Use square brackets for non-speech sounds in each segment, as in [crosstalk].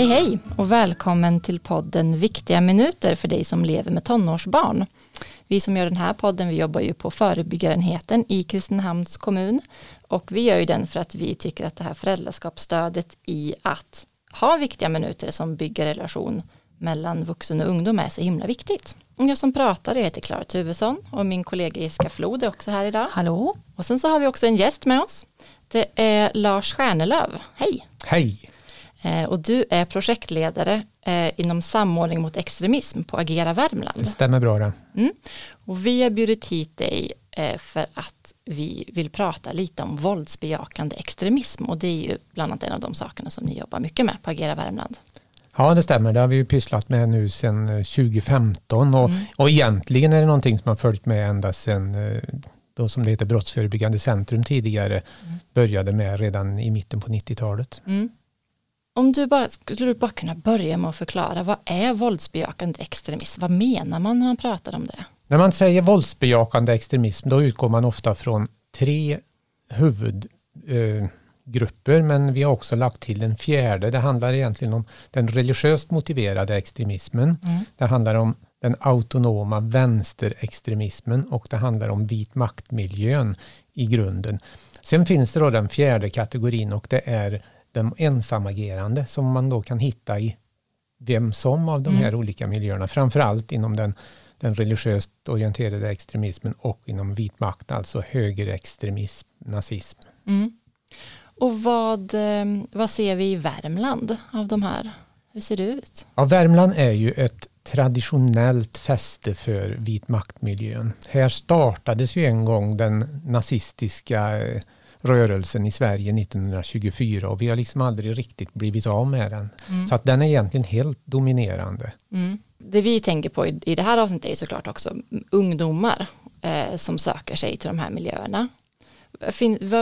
Hej hej och välkommen till podden Viktiga minuter för dig som lever med tonårsbarn. Vi som gör den här podden, vi jobbar ju på förebyggarenheten i Kristinehamns kommun och vi gör ju den för att vi tycker att det här föräldraskapsstödet i att ha viktiga minuter som bygger relation mellan vuxen och ungdom är så himla viktigt. Jag som pratar jag heter Klara Tuvesson och min kollega Jessica Flod är också här idag. Hallå. Och sen så har vi också en gäst med oss. Det är Lars Stjärnelöv. Hej! Hej! Eh, och du är projektledare eh, inom samordning mot extremism på Agera Värmland. Det stämmer bra det. Mm. Och vi har bjudit hit dig eh, för att vi vill prata lite om våldsbejakande extremism och det är ju bland annat en av de sakerna som ni jobbar mycket med på Agera Värmland. Ja, det stämmer. Det har vi ju pysslat med nu sedan 2015 och, mm. och egentligen är det någonting som har följt med ända sedan då som det heter Brottsförebyggande centrum tidigare mm. började med redan i mitten på 90-talet. Mm. Om du bara, skulle du bara kunna börja med att förklara vad är våldsbejakande extremism? Vad menar man när man pratar om det? När man säger våldsbejakande extremism då utgår man ofta från tre huvudgrupper eh, men vi har också lagt till en fjärde. Det handlar egentligen om den religiöst motiverade extremismen. Mm. Det handlar om den autonoma vänsterextremismen och det handlar om vit maktmiljön i grunden. Sen finns det då den fjärde kategorin och det är de ensamagerande som man då kan hitta i vem som av de här mm. olika miljöerna, framförallt inom den, den religiöst orienterade extremismen och inom vit makt, alltså högerextremism, nazism. Mm. Och vad, eh, vad ser vi i Värmland av de här? Hur ser det ut? Ja, Värmland är ju ett traditionellt fäste för vit maktmiljön. Här startades ju en gång den nazistiska eh, rörelsen i Sverige 1924 och vi har liksom aldrig riktigt blivit av med den. Mm. Så att den är egentligen helt dominerande. Mm. Det vi tänker på i, i det här avsnittet är såklart också ungdomar eh, som söker sig till de här miljöerna.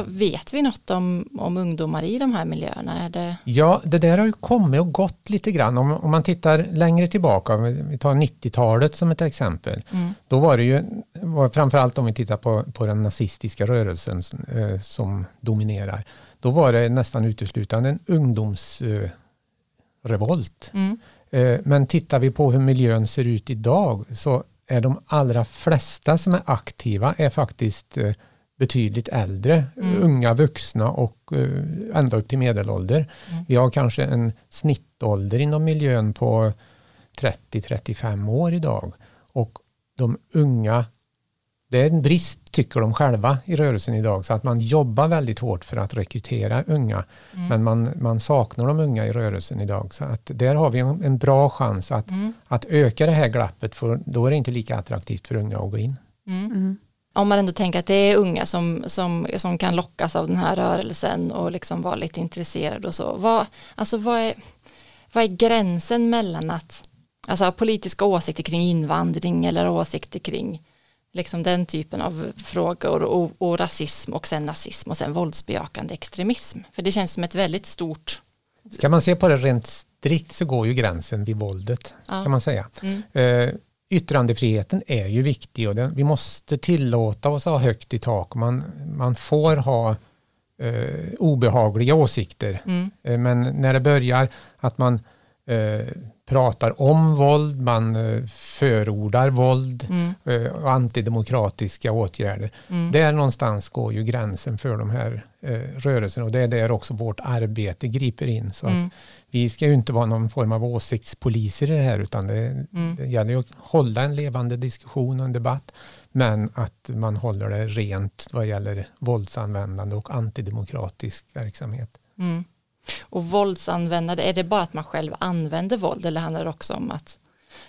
Vet vi något om, om ungdomar i de här miljöerna? Är det... Ja, det där har ju kommit och gått lite grann. Om, om man tittar längre tillbaka, vi tar 90-talet som ett exempel, mm. då var det ju, var framförallt om vi tittar på, på den nazistiska rörelsen eh, som dominerar, då var det nästan uteslutande en ungdomsrevolt. Eh, mm. eh, men tittar vi på hur miljön ser ut idag så är de allra flesta som är aktiva är faktiskt eh, betydligt äldre, mm. unga vuxna och uh, ända upp till medelålder. Mm. Vi har kanske en snittålder inom miljön på 30-35 år idag. Och de unga, det är en brist tycker de själva i rörelsen idag, så att man jobbar väldigt hårt för att rekrytera unga. Mm. Men man, man saknar de unga i rörelsen idag. Så att där har vi en, en bra chans att, mm. att öka det här glappet, för då är det inte lika attraktivt för unga att gå in. Om man ändå tänker att det är unga som, som, som kan lockas av den här rörelsen och liksom vara lite intresserade och så. Vad, alltså vad, är, vad är gränsen mellan att alltså politiska åsikter kring invandring eller åsikter kring liksom den typen av frågor och, och rasism och sen nazism och sen våldsbejakande extremism. För det känns som ett väldigt stort Ska man se på det rent strikt så går ju gränsen vid våldet, ja. kan man säga. Mm. Eh, yttrandefriheten är ju viktig och den, vi måste tillåta oss att ha högt i tak. Man, man får ha eh, obehagliga åsikter. Mm. Eh, men när det börjar att man eh, pratar om våld, man eh, förordar våld mm. Eh, och antidemokratiska åtgärder. Mm. Där någonstans går ju gränsen för de här eh, rörelserna och det är där också vårt arbete griper in. Så mm. vi ska ju inte vara någon form av åsiktspoliser i det här utan det, mm. det gäller ju att hålla en levande diskussion och en debatt men att man håller det rent vad gäller våldsanvändande och antidemokratisk verksamhet. Mm. Och våldsanvändande, är det bara att man själv använder våld eller handlar det också om att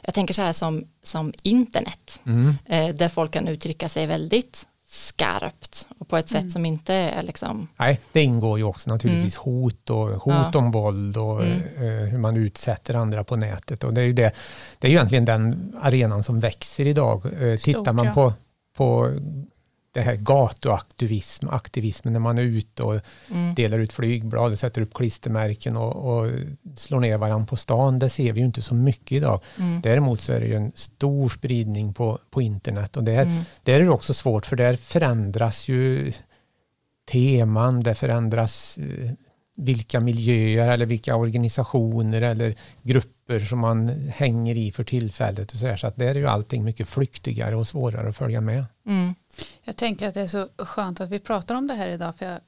jag tänker så här som, som internet mm. eh, där folk kan uttrycka sig väldigt skarpt och på ett sätt mm. som inte är liksom Nej, det ingår ju också naturligtvis mm. hot och hot ja. om våld och mm. eh, hur man utsätter andra på nätet och det är ju det, det är ju egentligen den arenan som växer idag. Eh, tittar man på, på det här gatuaktivism, aktivismen när man är ute och mm. delar ut flygblad och sätter upp klistermärken och, och, slår ner varandra på stan. Det ser vi ju inte så mycket idag. Mm. Däremot så är det ju en stor spridning på, på internet och där, mm. där är det också svårt för där förändras ju teman, det förändras eh, vilka miljöer eller vilka organisationer eller grupper som man hänger i för tillfället. Och så, här, så att där är ju allting mycket flyktigare och svårare att följa med. Mm. Jag tänker att det är så skönt att vi pratar om det här idag. För jag,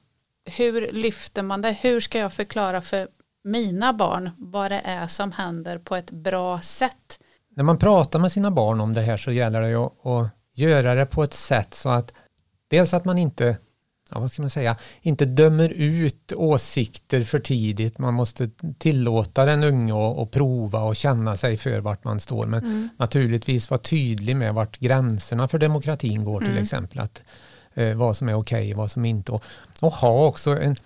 hur lyfter man det? Hur ska jag förklara för mina barn vad det är som händer på ett bra sätt? När man pratar med sina barn om det här så gäller det ju att göra det på ett sätt så att dels att man inte ja, vad ska man säga, inte dömer ut åsikter för tidigt. Man måste tillåta den unge att prova och känna sig för vart man står. Men mm. naturligtvis vara tydlig med vart gränserna för demokratin går till mm. exempel. Att, eh, vad som är okej okay, vad som inte. Och, och, ha också en,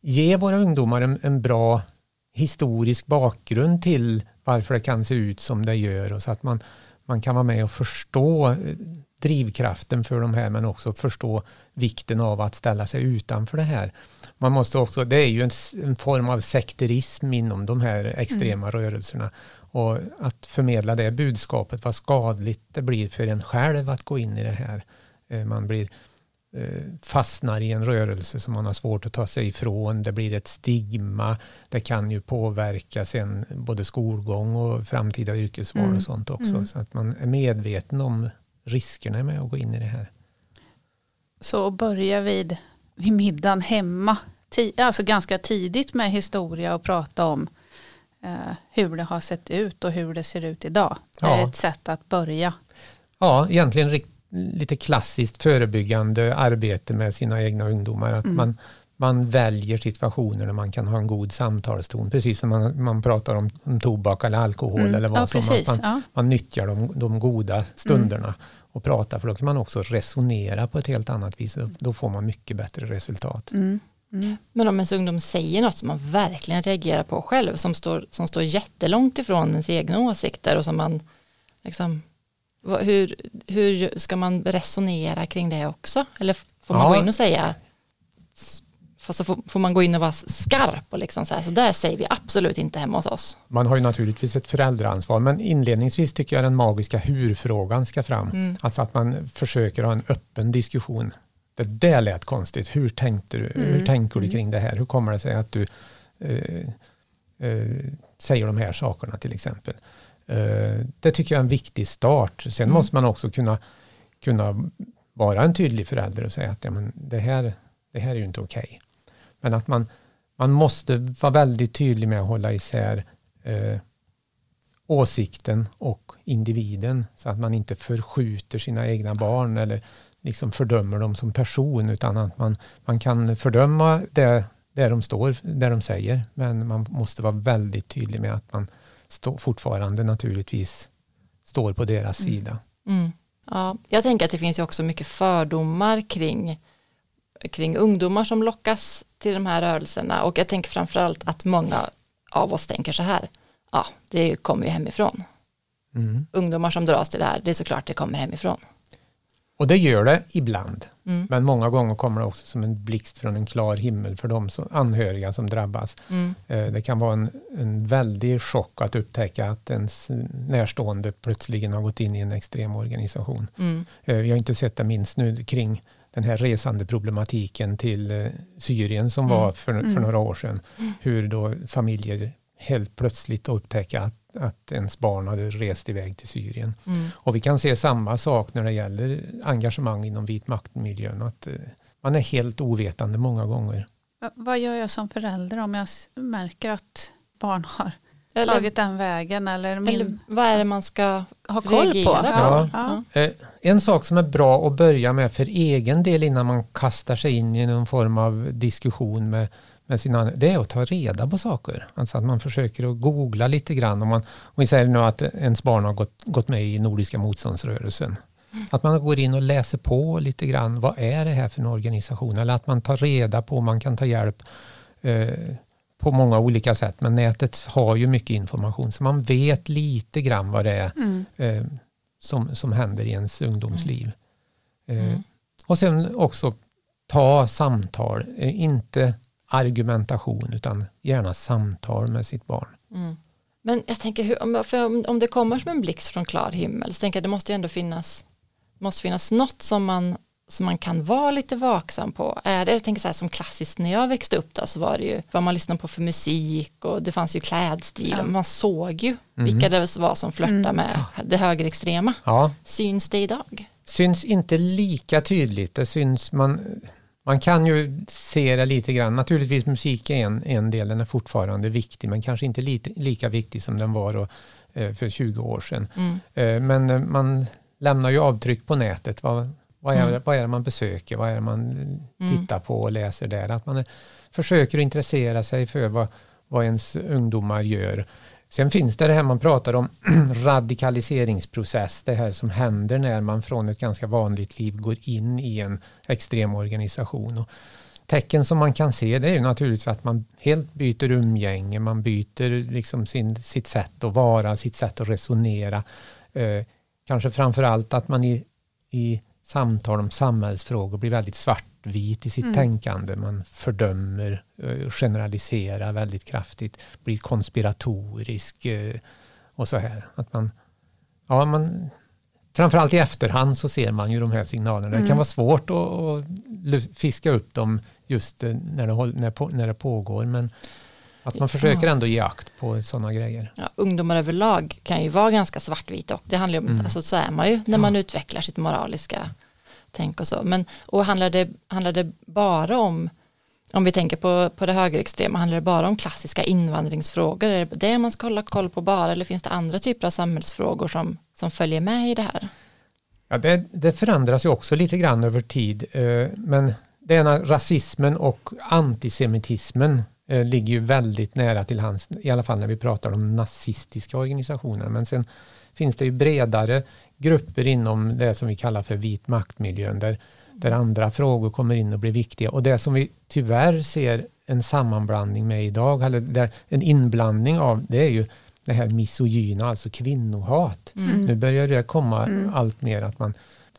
ge våra ungdomar en, en, bra historisk bakgrund till varför det kan se ut som det gör och så att man, man kan vara med och förstå eh, drivkraften för de här men också förstå vikten av att ställa sig utanför det här. Man måste också, det är ju en, en form av sekterism inom de här extrema mm. rörelserna och att förmedla det budskapet, vad skadligt det blir för en själv att gå in i det här. Eh, man blir eh, fastnar i en rörelse som man har svårt att ta sig ifrån. Det blir ett stigma. Det kan ju påverka sen både skolgång och framtida yrkesval mm. och sånt också. Mm. Så att man är medveten om riskerna med att gå in i det här. Så börja vid, vid middagen hemma, alltså ganska tidigt med historia och prata om eh, hur det har sett ut och hur det ser ut idag. Det är ja. ett sätt att börja. Ja, egentligen lite klassiskt förebyggande arbete med sina egna ungdomar. Att mm. man, man väljer situationer där man kan ha en god samtalston. Precis som man, man pratar om, om tobak eller alkohol mm. eller vad ja, som. Precis, man, ja. man nyttjar de, de goda stunderna mm. och pratar för då kan man också resonera på ett helt annat vis. Då får man mycket bättre resultat. Mm. Mm. Men om ens ungdom säger något som man verkligen reagerar på själv, som står, som står jättelångt ifrån ens egna åsikter och som man liksom, hur, hur ska man resonera kring det också? Eller får man ja. gå in och säga Fast så får, får, man gå in och vara skarp och liksom så här, så där säger vi absolut inte hemma hos oss. Man har ju naturligtvis ett föräldraansvar, men inledningsvis tycker jag den magiska hur-frågan ska fram. Mm. Alltså att man försöker ha en öppen diskussion. Det där lät konstigt. Hur tänkte du? Mm. Hur tänker du mm. kring det här? Hur kommer det sig att du eh, eh, säger de här sakerna till exempel? Eh, det tycker jag är en viktig start. Sen mm. måste man också kunna, kunna vara en tydlig förälder och säga att ja, men det, här, det här är ju inte okej. Okay. Men att man, man måste vara väldigt tydlig med att hålla isär eh, åsikten och individen så att man inte förskjuter sina egna barn eller liksom fördömer dem som person utan att man, man kan fördöma det där de står, där de säger men man måste vara väldigt tydlig med att man stå, fortfarande naturligtvis står på deras mm. sida. Mm. Ja, jag tänker att det finns ju också mycket fördomar kring kring ungdomar som lockas till de här rörelserna och jag tänker framförallt att många av oss tänker så här, ja det kommer ju hemifrån. Mm. Ungdomar som dras till det här, det är såklart det kommer hemifrån. Och det gör det ibland, mm. men många gånger kommer det också som en blixt från en klar himmel för de som, anhöriga som drabbas. Mm. Eh, det kan vara en, en väldig chock att upptäcka att ens närstående plötsligen har gått in i en extrem organisation. Mm. Eh, vi har inte sett det minst nu kring den här resandeproblematiken till eh, Syrien som mm. var för, för mm. några år sedan. Mm. Hur då familjer helt plötsligt upptäcker att, att ens barn hade rest iväg till Syrien. Mm. Och vi kan se samma sak när det gäller engagemang inom vit maktmiljön. Att eh, man är helt ovetande många gånger. Vad gör jag som förälder om jag märker att barn har eller, tagit den vägen? Eller, min, eller vad är det man ska ha koll på? Ja. Ja. Eh, en sak som är bra att börja med för egen del innan man kastar sig in i någon form av diskussion med, med sina det är att ta reda på saker. Alltså att man försöker att googla lite grann. Om, man, om vi säger nu att ens barn har gått, gått med i Nordiska motståndsrörelsen. Att man går in och läser på lite grann. Vad är det här för en organisation? Eller att man tar reda på, man kan ta hjälp eh, på många olika sätt. Men nätet har ju mycket information så man vet lite grann vad det är mm. eh, som, som händer i ens ungdomsliv. Mm. Eh, och sen också ta samtal, eh, inte argumentation utan gärna samtal med sitt barn. Mm. Men jag tänker, hur, om, om, om det kommer som en blixt från klar himmel så tänker jag det måste ju ändå finnas måste finnas något som man som man kan vara lite vaksam på? Är det, jag tänker så här som klassiskt när jag växte upp då så var det ju vad man lyssnade på för musik och det fanns ju klädstil ja. man såg ju mm. vilka det var som flörtade mm. med det högerextrema. Ja. Syns det idag? Syns inte lika tydligt, det syns man man kan ju se det lite grann. Naturligtvis musik är en, en del, den är fortfarande viktig, men kanske inte lite, lika viktig som den var då, eh, för 20 år sedan. Mm. Eh, men eh, man lämnar ju avtryck på nätet. Vad, vad, är, mm. vad är det man besöker? Vad är det man mm. tittar på och läser där? Att man försöker intressera sig för vad, vad ens ungdomar gör. Sen finns det det här man pratar om [clears throat] radikaliseringsprocess, det här som händer när man från ett ganska vanligt liv går in i en extrem organisation. Och tecken som man kan se det är ju naturligtvis att man helt byter umgänge, man byter liksom sin, sitt sätt att vara, sitt sätt att resonera. Eh, kanske framför allt att man i, i samtal om samhällsfrågor blir väldigt svartvit i sitt mm. tänkande. Man fördömer, eh, generaliserar väldigt kraftigt, blir konspiratorisk eh, och så här. Att man, ja, man, framförallt i efterhand så ser man ju de här signalerna. Mm. Det kan mm. vara svårt att, att, fiska upp dem just eh, när det, när, när det pågår. Men att man försöker ändå ge akt på sådana grejer. Ja, ungdomar överlag kan ju vara ganska svartvita och det handlar om, mm. alltså så är man ju när man ja. utvecklar sitt moraliska tänk och så. Men och handlar det, handlar det bara om, om vi tänker på, på det högerextrema, handlar det bara om klassiska invandringsfrågor? Är det det man ska hålla koll på bara eller finns det andra typer av samhällsfrågor som, som följer med i det här? Ja, det, det förändras ju också lite grann över tid, eh, men det ena rasismen och antisemitismen eh, ligger ju väldigt nära till hands, i alla fall när vi pratar om nazistiska organisationer. Men sen finns det ju bredare grupper inom det som vi kallar för vit maktmiljön, där, där andra frågor kommer in och blir viktiga. Och det som vi tyvärr ser en sammanblandning med idag, eller där en inblandning av, det är ju det här misogyna, alltså kvinnohat. Mm. Nu börjar det komma mm. allt mer att man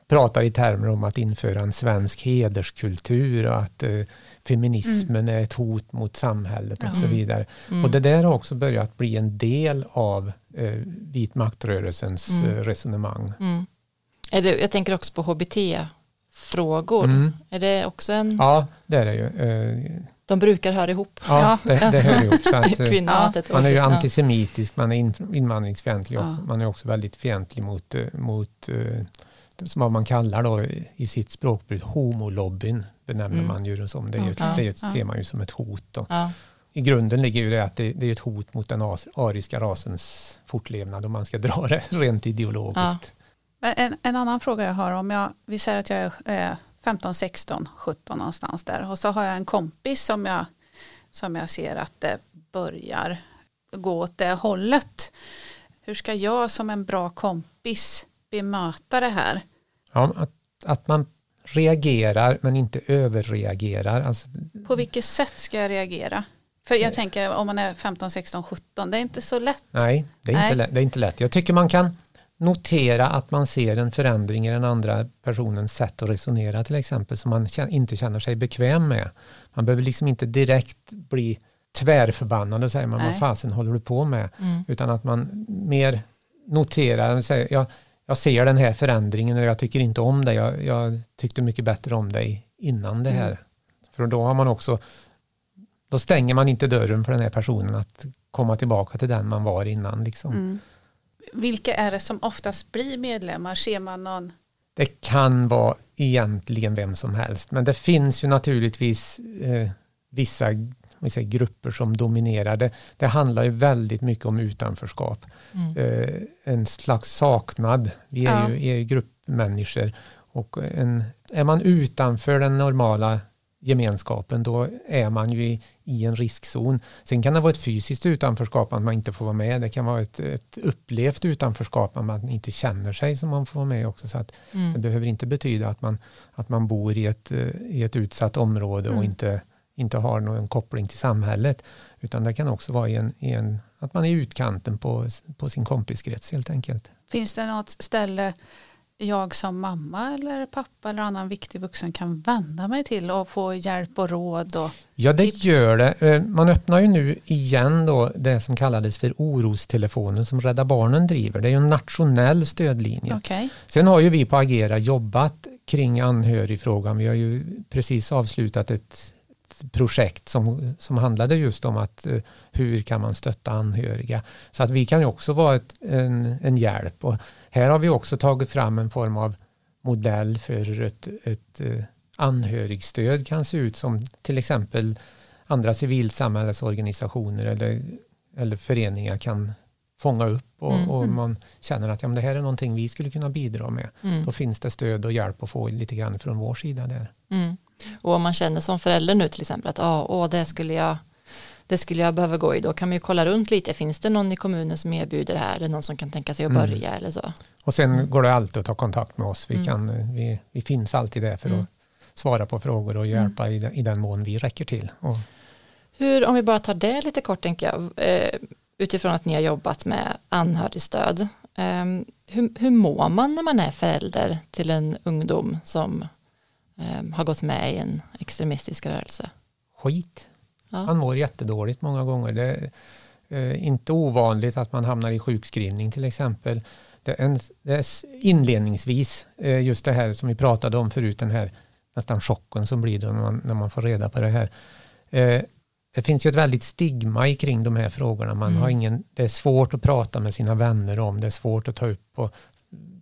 pratar i termer om att införa en svensk hederskultur och att eh, feminismen mm. är ett hot mot samhället och så vidare. Mm. Och det där har också börjat bli en del av eh, vit maktrörelsens mm. Eh, resonemang. Mm. Är det, jag tänker också på HBT-frågor. Mm. Är det också en... Ja, det är det ju. Eh, de brukar höra ihop. Ja, det, det hör ihop. Så att, [laughs] eh, man är ju antisemitisk, man är invandringsfientlig och man är också väldigt fientlig mot, mot som man kallar då i sitt språkbruk homolobbyn benämner mm. man ju det som. Det, är ju, ja, det ser man ju som ett hot. Då. I grunden ligger ju det att det, det, är ett hot mot den ariska rasens fortlevnad om man ska [laughs] dra det rent ideologiskt. Ja. En, en, annan fråga jag har om jag, vi säger att jag är 15, 16, 17 någonstans där och så har jag en kompis som jag, som jag ser att det börjar gå åt det hållet. Hur ska jag som en bra kompis bemöta det här? Ja, att, att man reagerar men inte överreagerar. Alltså, På vilket sätt ska jag reagera? För jag tänker om man är 15, 16, 17, det är inte så lätt. Nej, det är, Nej. Inte, lätt, det är inte lätt. Jag tycker man kan notera att man ser en förändring i den andra personens sätt att resonera till exempel som man inte känner sig bekväm med. Man behöver liksom inte direkt bli tvärförbannad och säga man, vad fasen håller du på med? Mm. Utan att man mer noterar och säger, ja, jag ser den här förändringen och jag tycker inte om det. Jag, jag tyckte mycket bättre om dig innan det här. Mm. För då har man också, då stänger man inte dörren för den här personen att komma tillbaka till den man var innan. Liksom. Mm. Vilka är det som oftast blir medlemmar? Ser man någon? Det kan vara egentligen vem som helst, men det finns ju naturligtvis eh, vissa säger, grupper som dominerar. Det, det handlar ju väldigt mycket om utanförskap. Mm. Eh, en slags saknad. Vi är, ja. ju, är gruppmänniskor och en, är man utanför den normala gemenskapen då är man ju i, i, en riskzon. Sen kan det vara ett fysiskt utanförskap att man inte får vara med. Det kan vara ett, ett upplevt utanförskap att man inte känner sig som man får vara med också. Så att mm. Det behöver inte betyda att man, att man bor i ett, i ett utsatt område mm. och inte inte har någon koppling till samhället. Utan det kan också vara i en, i en, att man är i utkanten på, på sin kompiskrets helt enkelt. Finns det något ställe jag som mamma eller pappa eller annan viktig vuxen kan vända mig till och få hjälp och råd? Och ja, det tips? gör det. Eh, man öppnar ju nu igen då det som kallades för orostelefonen som Rädda Barnen driver. Det är ju en nationell stödlinje. Okay. Sen har ju vi på Agera jobbat kring anhörigfrågan. Vi har ju precis avslutat ett projekt som, som handlade just om att uh, hur kan man stötta anhöriga. Så att vi kan ju också vara ett, en, en hjälp. Och här har vi också tagit fram en form av modell för ett, ett uh, anhörigstöd kan se ut som till exempel andra civilsamhällesorganisationer eller, eller föreningar kan fånga upp och, mm. och, man känner att ja, men det här är någonting vi skulle kunna bidra med. Mm. Då finns det stöd och hjälp att få lite grann från vår sida där. Mm. Och om man känner som förälder nu till exempel att ah, åh, det skulle jag det skulle jag behöva gå i, då kan man ju kolla runt lite, finns det någon i kommunen som erbjuder det här eller någon som kan tänka sig att mm. börja eller så. Och sen mm. går det alltid att ta kontakt med oss, vi, mm. kan, vi, vi finns alltid där för att svara på frågor och hjälpa i, den, i den mån vi räcker till. Och. Hur, om vi bara tar det lite kort tänker jag, eh, utifrån att ni har jobbat med anhörigstöd. Um, hur, hur mår man när man är förälder till en ungdom som har gått med i en extremistisk rörelse? Skit. Ja. Man mår jättedåligt många gånger. Det är eh, inte ovanligt att man hamnar i sjukskrivning till exempel. Det är, en, det är inledningsvis eh, just det här som vi pratade om förut, den här nästan chocken som blir då när man, när man får reda på det här. Eh, det finns ju ett väldigt stigma kring de här frågorna. Man mm. har ingen, det är svårt att prata med sina vänner om, det är svårt att ta upp på,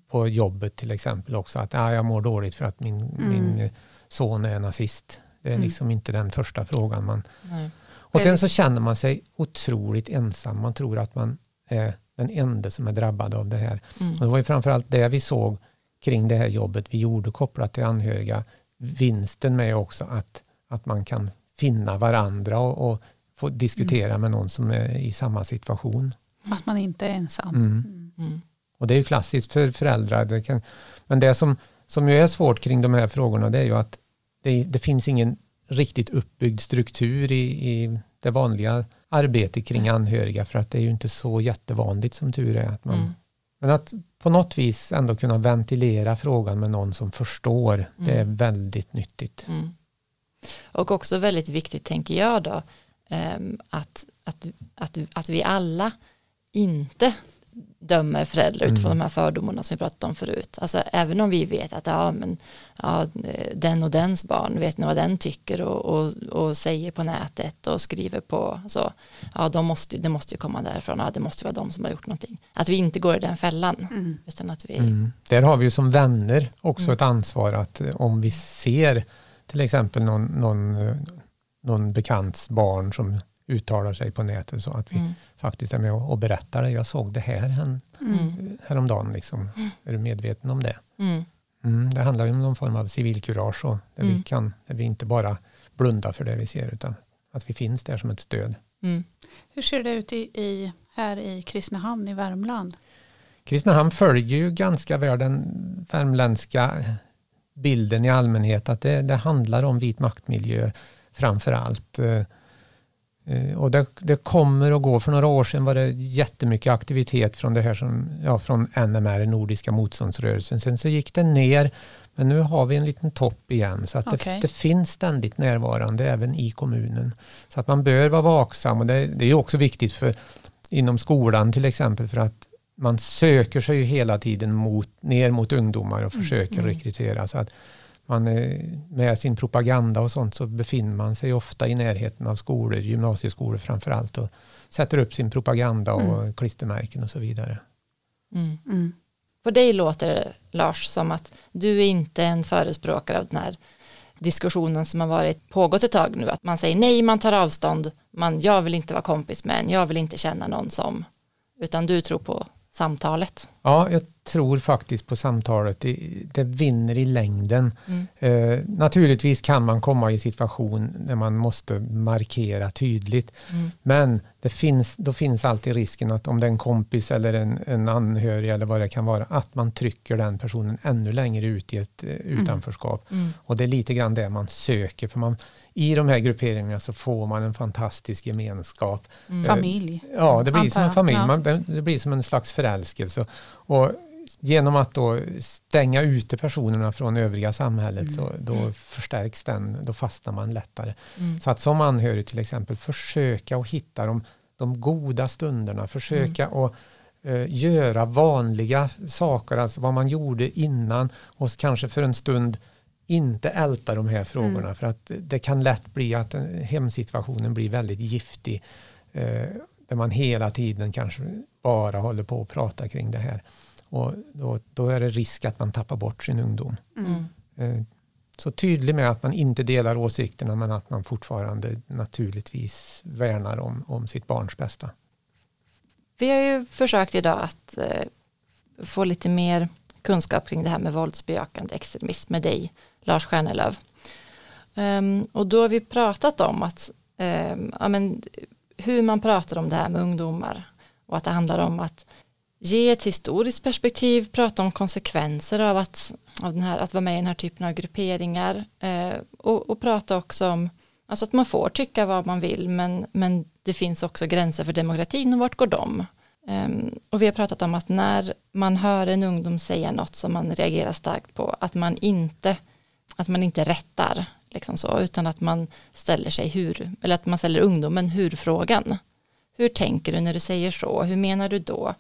på jobbet till exempel också, att ah, jag mår dåligt för att min, mm. min son är nazist. Det är mm. liksom inte den första frågan. Man, och sen så känner man sig otroligt ensam. Man tror att man är den enda som är drabbad av det här. Mm. Och det var ju framförallt det vi såg kring det här jobbet vi gjorde kopplat till anhöriga. Vinsten med också att, att man kan finna varandra och, och få diskutera mm. med någon som är i samma situation. Att man inte är ensam. Mm. Mm. Mm. Och det är ju klassiskt för föräldrar. Det kan, men det som, som ju är svårt kring de här frågorna det är ju att det, det finns ingen riktigt uppbyggd struktur i, i det vanliga arbetet kring anhöriga för att det är ju inte så jättevanligt som tur är. Att man, mm. Men att på något vis ändå kunna ventilera frågan med någon som förstår, det är väldigt nyttigt. Mm. Och också väldigt viktigt tänker jag då ehm, att, att, att, att vi alla inte dömer föräldrar utifrån mm. de här fördomarna som vi pratat om förut. Alltså även om vi vet att ja, men, ja, den och dens barn, vet ni vad den tycker och, och, och säger på nätet och skriver på så, ja de måste, det måste ju komma därifrån, ja det måste vara de som har gjort någonting. Att vi inte går i den fällan. Mm. Utan att vi... Mm. Där har vi ju som vänner också mm. ett ansvar att eh, om vi ser till exempel någon, någon, någon bekants barn som uttalar sig på nätet så att vi mm. faktiskt är med och, och berättar det. Jag såg det här hän, mm. häromdagen. Liksom. Mm. Är du medveten om det? Mm. mm det handlar om någon form av civilkurage och där, vi mm. kan, där vi inte bara blundar för det vi ser utan att vi finns där som ett stöd. Mm. Hur ser det ut i, i, här i Kristinehamn i Värmland? Kristinehamn följer ju ganska väl den värmländska bilden i allmänhet att det, det handlar om vit maktmiljö framför allt. Eh, och det, det, kommer att gå. För några år sedan var det jättemycket aktivitet från det här som, ja, från NMR, Nordiska motståndsrörelsen. Sen så gick det ner, men nu har vi en liten topp igen. Så att okay. det, det, finns ständigt närvarande även i kommunen. Så att man bör vara vaksam och det, det är också viktigt för inom skolan till exempel för att man söker sig ju hela tiden mot, ner mot ungdomar och mm, försöker mm. rekrytera. Så att man med sin propaganda och sånt så befinner man sig ofta i närheten av skolor, gymnasieskolor framför allt och sätter upp sin propaganda och mm. klistermärken och så vidare. Mm. Mm. På dig låter det, Lars, som att du är inte en förespråkare av den här diskussionen som har varit pågått ett tag nu, att man säger nej, man tar avstånd, man, jag vill inte vara kompis med en, jag vill inte känna någon som, utan du tror på samtalet? Ja, jag tror faktiskt på samtalet. Det, det vinner i längden. Mm. Eh, naturligtvis kan man komma i situation där man måste markera tydligt. Mm. Men det finns, då finns alltid risken att om det är en kompis eller en, en anhörig eller vad det kan vara, att man trycker den personen ännu längre ut i ett eh, mm. utanförskap. Mm. Och det är lite grann det man söker. För man, i de här grupperingarna så får man en fantastisk gemenskap. Mm. Familj. Ja, det blir Antar. som en familj. Man, det blir som en slags förälskelse. Och genom att då stänga ute personerna från övriga samhället mm. så då mm. förstärks den, då fastnar man lättare. Mm. Så att som anhörig till exempel försöka att hitta de, de goda stunderna, försöka mm. att eh, göra vanliga saker, alltså vad man gjorde innan och kanske för en stund inte älta de här frågorna mm. för att det kan lätt bli att hemsituationen blir väldigt giftig eh, där man hela tiden kanske bara håller på att prata kring det här. Och då, då är det risk att man tappar bort sin ungdom. Mm. Eh, så tydlig med att man inte delar åsikterna men att man fortfarande naturligtvis värnar om, om sitt barns bästa. Vi har ju försökt idag att eh, få lite mer kunskap kring det här med våldsbejakande extremism med dig, Lars Stjärnelöv. Um, och då har vi pratat om att um, ja, men, hur man pratar om det här med ungdomar och att det handlar om att ge ett historiskt perspektiv, prata om konsekvenser av att, av den här, att vara med i den här typen av grupperingar eh, och, och, prata också om alltså att man får tycka vad man vill men, men det finns också gränser för demokratin och vart går de? Eh, och vi har pratat om att när man hör en ungdom säga något som man reagerar starkt på att man inte att man inte rättar liksom så, utan att man ställer sig hur, eller att man ställer ungdomen hur-frågan. Hur tänker du när du säger så? Hur menar du då?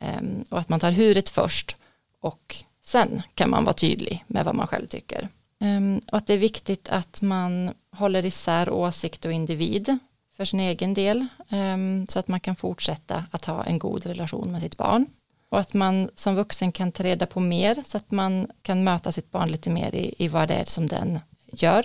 Ehm, och att man tar huret först och sen kan man vara tydlig med vad man själv tycker. Ehm, och att det är viktigt att man håller isär åsikt och individ för sin egen del ehm, så att man kan fortsätta att ha en god relation med sitt barn och att man som vuxen kan ta reda på mer så att man kan möta sitt barn lite mer i, i vad det är som den gör.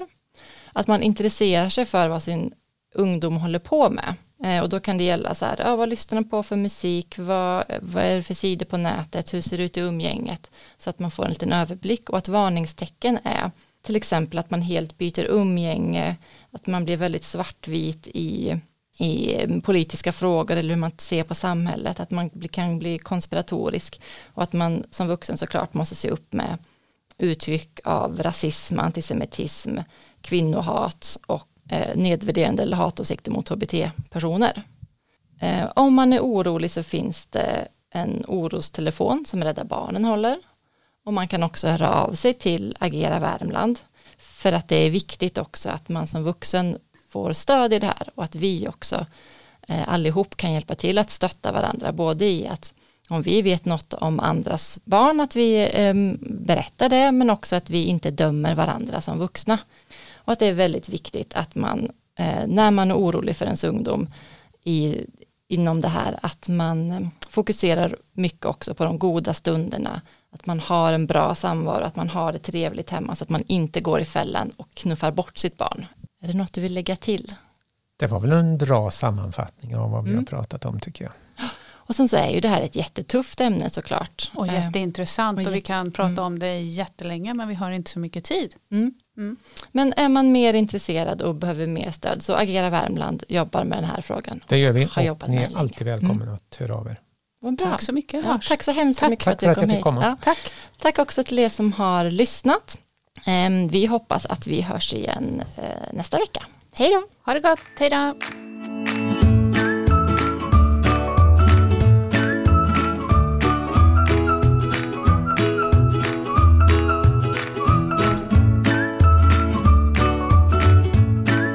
Att man intresserar sig för vad sin ungdom håller på med. Eh, och då kan det gälla så här, ja, vad lyssnar de på för musik, vad, vad är det för sidor på nätet, hur ser det ut i umgänget, så att man får en liten överblick. Och att varningstecken är till exempel att man helt byter umgänge, att man blir väldigt svartvit i i politiska frågor eller hur man ser på samhället, att man kan bli konspiratorisk och att man som vuxen såklart måste se upp med uttryck av rasism, antisemitism, kvinnohat och Eh, nedvärderande eller hatåsikter mot hbt-personer. Eh, om man är orolig så finns det en orostelefon som Rädda Barnen håller. Och man kan också höra av sig till Agera Värmland. För att det är viktigt också att man som vuxen får stöd i det här. Och att vi också eh, allihop kan hjälpa till att stötta varandra. Både i att om vi vet något om andras barn att vi eh, berättar det. Men också att vi inte dömer varandra som vuxna och att det är väldigt viktigt att man eh, när man är orolig för ens ungdom i, inom det här att man eh, fokuserar mycket också på de goda stunderna att man har en bra samvaro, att man har det trevligt hemma så att man inte går i fällan och knuffar bort sitt barn är det något du vill lägga till? Det var väl en bra sammanfattning av vad vi mm. har pratat om tycker jag. Och sen så är ju det här ett jättetufft ämne såklart. Och eh, jätteintressant och, och vi kan prata mm. om det jättelänge men vi har inte så mycket tid. Mm. Mm. Men är man mer intresserad och behöver mer stöd så Agera Värmland jobbar med den här frågan. Det gör vi och ni är alltid välkomna mm. att höra av er. Tack så mycket ja, Tack så hemskt tack, mycket för att du kom hit. Ja, tack. tack också till er som har lyssnat. Ehm, vi hoppas att vi hörs igen eh, nästa vecka. Hej då! Ha det gott, hej då!